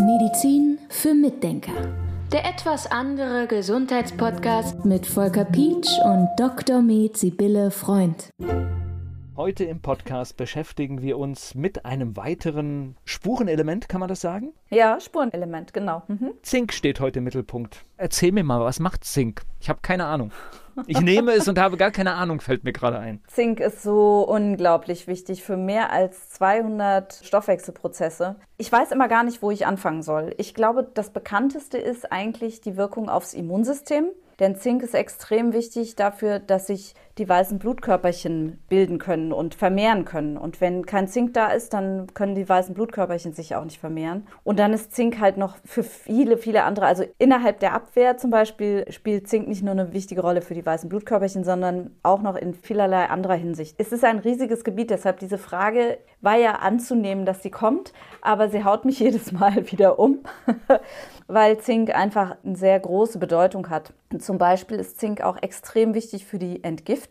Medizin für Mitdenker. Der etwas andere Gesundheitspodcast mit Volker Pietsch und Dr. Med Sibylle Freund. Heute im Podcast beschäftigen wir uns mit einem weiteren Spurenelement, kann man das sagen? Ja, Spurenelement, genau. Mhm. Zink steht heute im Mittelpunkt. Erzähl mir mal, was macht Zink? Ich habe keine Ahnung. Ich nehme es und habe gar keine Ahnung, fällt mir gerade ein. Zink ist so unglaublich wichtig für mehr als 200 Stoffwechselprozesse. Ich weiß immer gar nicht, wo ich anfangen soll. Ich glaube, das bekannteste ist eigentlich die Wirkung aufs Immunsystem. Denn Zink ist extrem wichtig dafür, dass sich die weißen Blutkörperchen bilden können und vermehren können. Und wenn kein Zink da ist, dann können die weißen Blutkörperchen sich auch nicht vermehren. Und dann ist Zink halt noch für viele, viele andere, also innerhalb der Abwehr zum Beispiel, spielt Zink nicht nur eine wichtige Rolle für die weißen Blutkörperchen, sondern auch noch in vielerlei anderer Hinsicht. Es ist ein riesiges Gebiet, deshalb diese Frage war ja anzunehmen, dass sie kommt, aber sie haut mich jedes Mal wieder um, weil Zink einfach eine sehr große Bedeutung hat. Zum Beispiel ist Zink auch extrem wichtig für die Entgiftung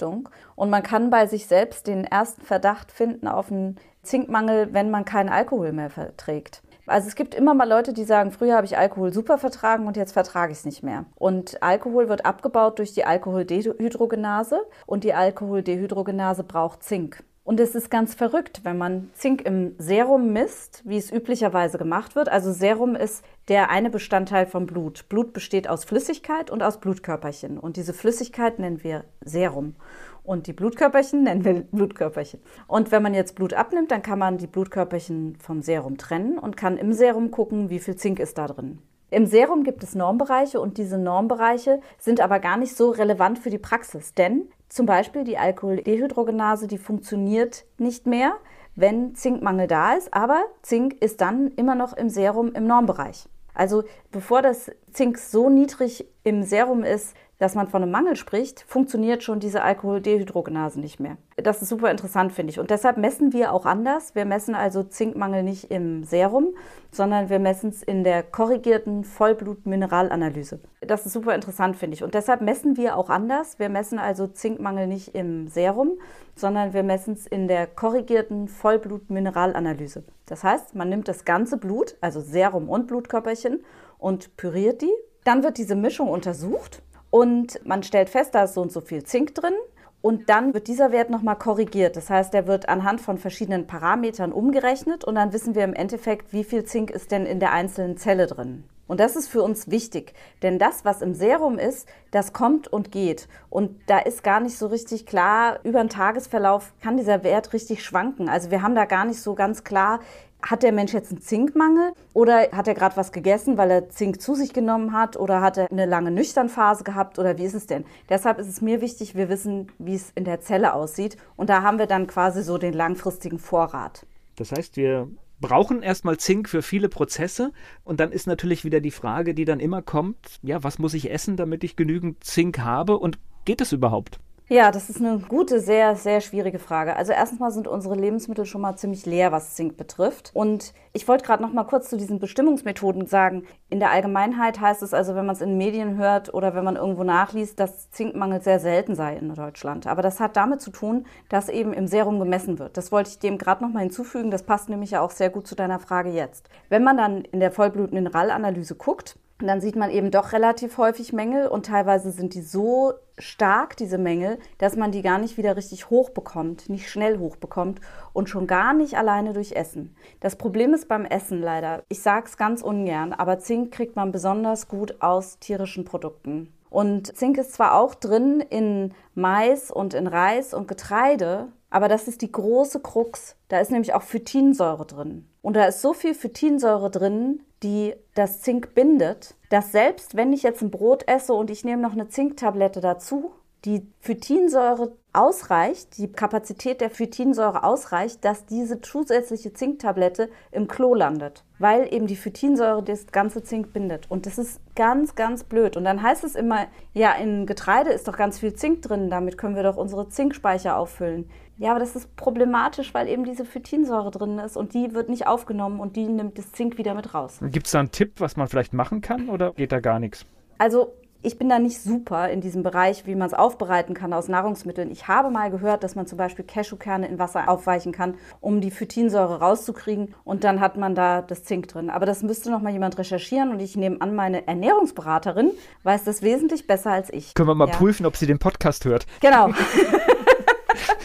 und man kann bei sich selbst den ersten Verdacht finden auf einen Zinkmangel, wenn man keinen Alkohol mehr verträgt. Also es gibt immer mal Leute, die sagen, früher habe ich Alkohol super vertragen und jetzt vertrage ich es nicht mehr. Und Alkohol wird abgebaut durch die Alkoholdehydrogenase und die Alkoholdehydrogenase braucht Zink. Und es ist ganz verrückt, wenn man Zink im Serum misst, wie es üblicherweise gemacht wird. Also Serum ist der eine Bestandteil vom Blut. Blut besteht aus Flüssigkeit und aus Blutkörperchen. Und diese Flüssigkeit nennen wir Serum. Und die Blutkörperchen nennen wir Blutkörperchen. Und wenn man jetzt Blut abnimmt, dann kann man die Blutkörperchen vom Serum trennen und kann im Serum gucken, wie viel Zink ist da drin. Im Serum gibt es Normbereiche und diese Normbereiche sind aber gar nicht so relevant für die Praxis, denn zum Beispiel die Alkoholdehydrogenase, die funktioniert nicht mehr, wenn Zinkmangel da ist, aber Zink ist dann immer noch im Serum im Normbereich. Also bevor das Zink so niedrig im Serum ist, dass man von einem Mangel spricht, funktioniert schon diese Alkoholdehydrogenase nicht mehr. Das ist super interessant, finde ich. Und deshalb messen wir auch anders. Wir messen also Zinkmangel nicht im Serum, sondern wir messen es in der korrigierten Vollblutmineralanalyse. Das ist super interessant, finde ich. Und deshalb messen wir auch anders. Wir messen also Zinkmangel nicht im Serum, sondern wir messen es in der korrigierten Vollblutmineralanalyse. Das heißt, man nimmt das ganze Blut, also Serum und Blutkörperchen, und püriert die. Dann wird diese Mischung untersucht und man stellt fest, da ist so und so viel Zink drin. Und dann wird dieser Wert nochmal korrigiert. Das heißt, der wird anhand von verschiedenen Parametern umgerechnet und dann wissen wir im Endeffekt, wie viel Zink ist denn in der einzelnen Zelle drin. Und das ist für uns wichtig, denn das, was im Serum ist, das kommt und geht. Und da ist gar nicht so richtig klar, über den Tagesverlauf kann dieser Wert richtig schwanken. Also wir haben da gar nicht so ganz klar, hat der Mensch jetzt einen Zinkmangel oder hat er gerade was gegessen, weil er Zink zu sich genommen hat oder hat er eine lange Nüchternphase gehabt oder wie ist es denn? Deshalb ist es mir wichtig, wir wissen, wie es in der Zelle aussieht und da haben wir dann quasi so den langfristigen Vorrat. Das heißt, wir brauchen erstmal Zink für viele Prozesse und dann ist natürlich wieder die Frage, die dann immer kommt, ja, was muss ich essen, damit ich genügend Zink habe und geht es überhaupt? Ja, das ist eine gute, sehr, sehr schwierige Frage. Also erstens mal sind unsere Lebensmittel schon mal ziemlich leer, was Zink betrifft. Und ich wollte gerade noch mal kurz zu diesen Bestimmungsmethoden sagen. In der Allgemeinheit heißt es also, wenn man es in Medien hört oder wenn man irgendwo nachliest, dass Zinkmangel sehr selten sei in Deutschland. Aber das hat damit zu tun, dass eben im Serum gemessen wird. Das wollte ich dem gerade noch mal hinzufügen. Das passt nämlich ja auch sehr gut zu deiner Frage jetzt. Wenn man dann in der Vollblutmineralanalyse guckt, und dann sieht man eben doch relativ häufig Mängel und teilweise sind die so stark, diese Mängel, dass man die gar nicht wieder richtig hochbekommt, nicht schnell hochbekommt und schon gar nicht alleine durch Essen. Das Problem ist beim Essen leider, ich sage es ganz ungern, aber Zink kriegt man besonders gut aus tierischen Produkten. Und Zink ist zwar auch drin in Mais und in Reis und Getreide, aber das ist die große Krux. Da ist nämlich auch Phytinsäure drin. Und da ist so viel Phytinsäure drin, die das Zink bindet, dass selbst wenn ich jetzt ein Brot esse und ich nehme noch eine Zinktablette dazu, die Phytinsäure ausreicht, die Kapazität der Phytinsäure ausreicht, dass diese zusätzliche Zinktablette im Klo landet, weil eben die Phytinsäure das ganze Zink bindet. Und das ist ganz, ganz blöd. Und dann heißt es immer, ja, in Getreide ist doch ganz viel Zink drin, damit können wir doch unsere Zinkspeicher auffüllen. Ja, aber das ist problematisch, weil eben diese Phytinsäure drin ist und die wird nicht aufgenommen und die nimmt das Zink wieder mit raus. Gibt es da einen Tipp, was man vielleicht machen kann oder geht da gar nichts? Also Ich bin da nicht super in diesem Bereich, wie man es aufbereiten kann aus Nahrungsmitteln. Ich habe mal gehört, dass man zum Beispiel Cashewkerne in Wasser aufweichen kann, um die Phytinsäure rauszukriegen und dann hat man da das Zink drin. Aber das müsste noch mal jemand recherchieren und ich nehme an, meine Ernährungsberaterin weiß das wesentlich besser als ich. Können wir mal ja. prüfen, ob sie den Podcast hört. Genau.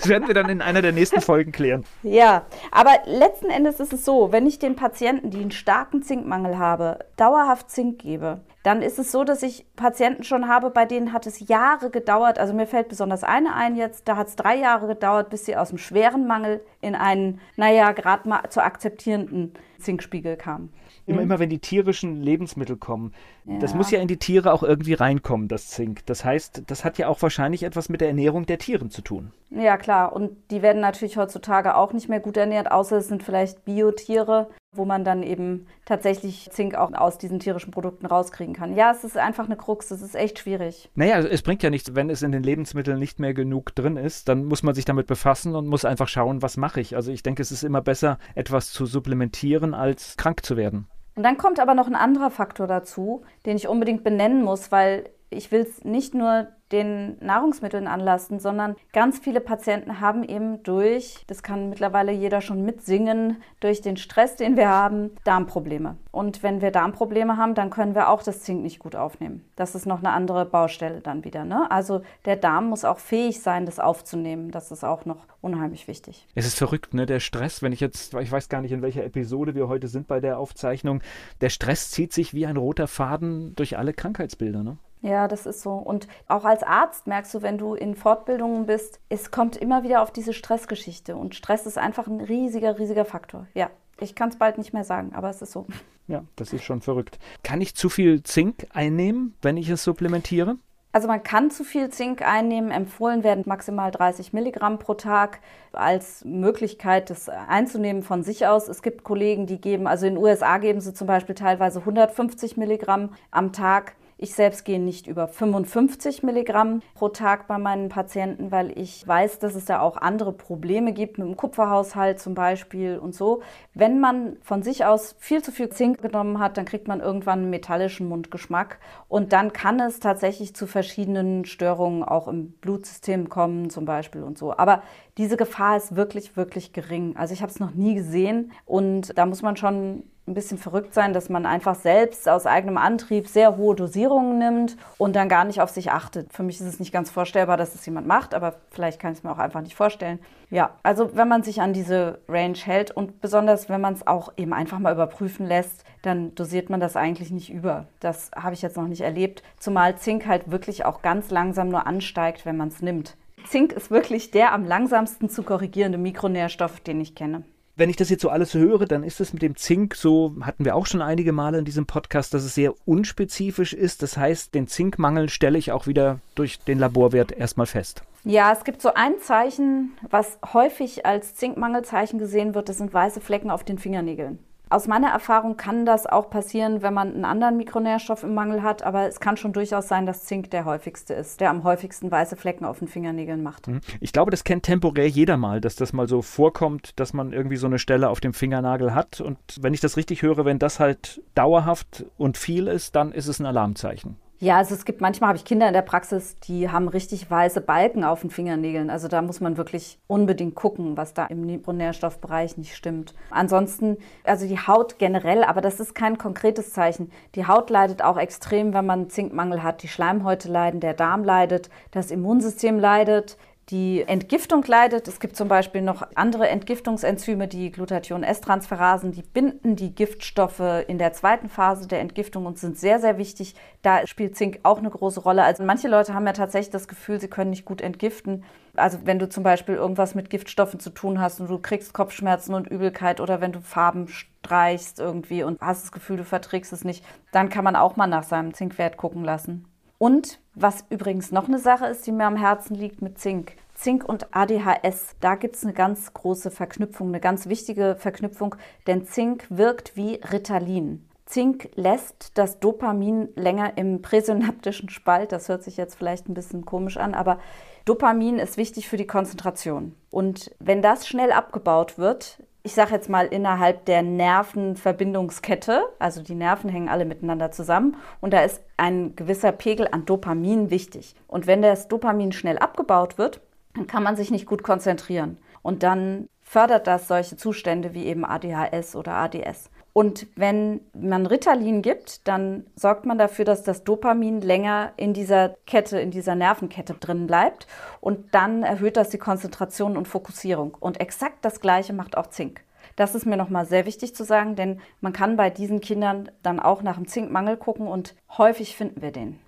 Das werden wir dann in einer der nächsten Folgen klären. Ja, aber letzten Endes ist es so, wenn ich den Patienten, die einen starken Zinkmangel habe, dauerhaft Zink gebe, dann ist es so, dass ich Patienten schon habe, bei denen hat es Jahre gedauert. Also mir fällt besonders eine ein jetzt, da hat es drei Jahre gedauert, bis sie aus dem schweren Mangel in einen, naja, gerade mal zu akzeptierenden Zinkspiegel kam. Immer, mhm. immer wenn die tierischen Lebensmittel kommen, ja. das muss ja in die Tiere auch irgendwie reinkommen, das Zink. Das heißt, das hat ja auch wahrscheinlich etwas mit der Ernährung der Tieren zu tun. Ja, klar. Und die werden natürlich heutzutage auch nicht mehr gut ernährt, außer es sind vielleicht Biotiere, wo man dann eben tatsächlich Zink auch aus diesen tierischen Produkten rauskriegen kann. Ja, es ist einfach eine Krux, es ist echt schwierig. Naja, es bringt ja nichts, wenn es in den Lebensmitteln nicht mehr genug drin ist, dann muss man sich damit befassen und muss einfach schauen, was mache ich. Also ich denke, es ist immer besser, etwas zu supplementieren, als krank zu werden. Und dann kommt aber noch ein anderer Faktor dazu, den ich unbedingt benennen muss, weil ich will es nicht nur den Nahrungsmitteln anlasten, sondern ganz viele Patienten haben eben durch, das kann mittlerweile jeder schon mitsingen, durch den Stress, den wir haben, Darmprobleme. Und wenn wir Darmprobleme haben, dann können wir auch das Zink nicht gut aufnehmen. Das ist noch eine andere Baustelle dann wieder. Ne? Also der Darm muss auch fähig sein, das aufzunehmen. Das ist auch noch unheimlich wichtig. Es ist verrückt, ne? Der Stress, wenn ich jetzt, ich weiß gar nicht, in welcher Episode wir heute sind bei der Aufzeichnung, der Stress zieht sich wie ein roter Faden durch alle Krankheitsbilder, ne? Ja, das ist so. Und auch als Arzt merkst du, wenn du in Fortbildungen bist, es kommt immer wieder auf diese Stressgeschichte. Und Stress ist einfach ein riesiger, riesiger Faktor. Ja, ich kann es bald nicht mehr sagen, aber es ist so. Ja, das ist schon verrückt. Kann ich zu viel Zink einnehmen, wenn ich es supplementiere? Also man kann zu viel Zink einnehmen. Empfohlen werden maximal 30 Milligramm pro Tag als Möglichkeit, das einzunehmen von sich aus. Es gibt Kollegen, die geben, also in den USA geben sie zum Beispiel teilweise 150 Milligramm am Tag. Ich selbst gehe nicht über 55 Milligramm pro Tag bei meinen Patienten, weil ich weiß, dass es da auch andere Probleme gibt, mit dem Kupferhaushalt zum Beispiel und so. Wenn man von sich aus viel zu viel Zink genommen hat, dann kriegt man irgendwann einen metallischen Mundgeschmack und dann kann es tatsächlich zu verschiedenen Störungen auch im Blutsystem kommen zum Beispiel und so. Aber diese Gefahr ist wirklich, wirklich gering. Also ich habe es noch nie gesehen und da muss man schon ein bisschen verrückt sein, dass man einfach selbst aus eigenem Antrieb sehr hohe Dosierungen nimmt und dann gar nicht auf sich achtet. Für mich ist es nicht ganz vorstellbar, dass es jemand macht, aber vielleicht kann ich es mir auch einfach nicht vorstellen. Ja, also wenn man sich an diese Range hält und besonders wenn man es auch eben einfach mal überprüfen lässt, dann dosiert man das eigentlich nicht über. Das habe ich jetzt noch nicht erlebt, zumal Zink halt wirklich auch ganz langsam nur ansteigt, wenn man es nimmt. Zink ist wirklich der am langsamsten zu korrigierende Mikronährstoff, den ich kenne wenn ich das jetzt so alles höre, dann ist es mit dem Zink so, hatten wir auch schon einige Male in diesem Podcast, dass es sehr unspezifisch ist. Das heißt, den Zinkmangel stelle ich auch wieder durch den Laborwert erstmal fest. Ja, es gibt so ein Zeichen, was häufig als Zinkmangelzeichen gesehen wird, das sind weiße Flecken auf den Fingernägeln. Aus meiner Erfahrung kann das auch passieren, wenn man einen anderen Mikronährstoff im Mangel hat, aber es kann schon durchaus sein, dass Zink der häufigste ist, der am häufigsten weiße Flecken auf den Fingernägeln macht. Mhm. Ich glaube, das kennt temporär jeder mal, dass das mal so vorkommt, dass man irgendwie so eine Stelle auf dem Fingernagel hat. Und wenn ich das richtig höre, wenn das halt dauerhaft und viel ist, dann ist es ein Alarmzeichen. Ja, also es gibt manchmal habe ich Kinder in der Praxis, die haben richtig weiße Balken auf den Fingernägeln. Also da muss man wirklich unbedingt gucken, was da im Mikronährstoffbereich nicht stimmt. Ansonsten, also die Haut generell, aber das ist kein konkretes Zeichen. Die Haut leidet auch extrem, wenn man Zinkmangel hat. Die Schleimhäute leiden, der Darm leidet, das Immunsystem leidet die Entgiftung leidet. Es gibt zum Beispiel noch andere Entgiftungsenzyme, die Glutathion-S-Transferasen, die binden die Giftstoffe in der zweiten Phase der Entgiftung und sind sehr, sehr wichtig. Da spielt Zink auch eine große Rolle. Also manche Leute haben ja tatsächlich das Gefühl, sie können nicht gut entgiften. Also wenn du zum Beispiel irgendwas mit Giftstoffen zu tun hast und du kriegst Kopfschmerzen und Übelkeit oder wenn du Farben streichst irgendwie und hast das Gefühl, du verträgst es nicht, dann kann man auch mal nach seinem Zinkwert gucken lassen. Und was übrigens noch eine Sache ist, die mir am Herzen liegt mit Zink. Zink und ADHS, da gibt es eine ganz große Verknüpfung, eine ganz wichtige Verknüpfung, denn Zink wirkt wie Ritalin. Zink lässt das Dopamin länger im präsynaptischen Spalt. Das hört sich jetzt vielleicht ein bisschen komisch an, aber Dopamin ist wichtig für die Konzentration. Und wenn das schnell abgebaut wird, ich sage jetzt mal, innerhalb der Nervenverbindungskette, also die Nerven hängen alle miteinander zusammen und da ist ein gewisser Pegel an Dopamin wichtig. Und wenn das Dopamin schnell abgebaut wird, dann kann man sich nicht gut konzentrieren. Und dann fördert das solche Zustände wie eben ADHS oder ADS. Und wenn man Ritalin gibt, dann sorgt man dafür, dass das Dopamin länger in dieser Kette, in dieser Nervenkette drin bleibt. Und dann erhöht das die Konzentration und Fokussierung. Und exakt das Gleiche macht auch Zink. Das ist mir nochmal sehr wichtig zu sagen, denn man kann bei diesen Kindern dann auch nach dem Zinkmangel gucken und häufig finden wir den.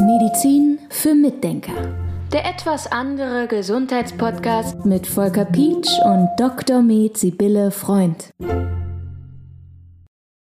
Medizin für Mitdenker. Der etwas andere Gesundheitspodcast mit Volker Pietsch und Dr. Med Sibylle Freund.